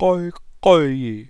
该该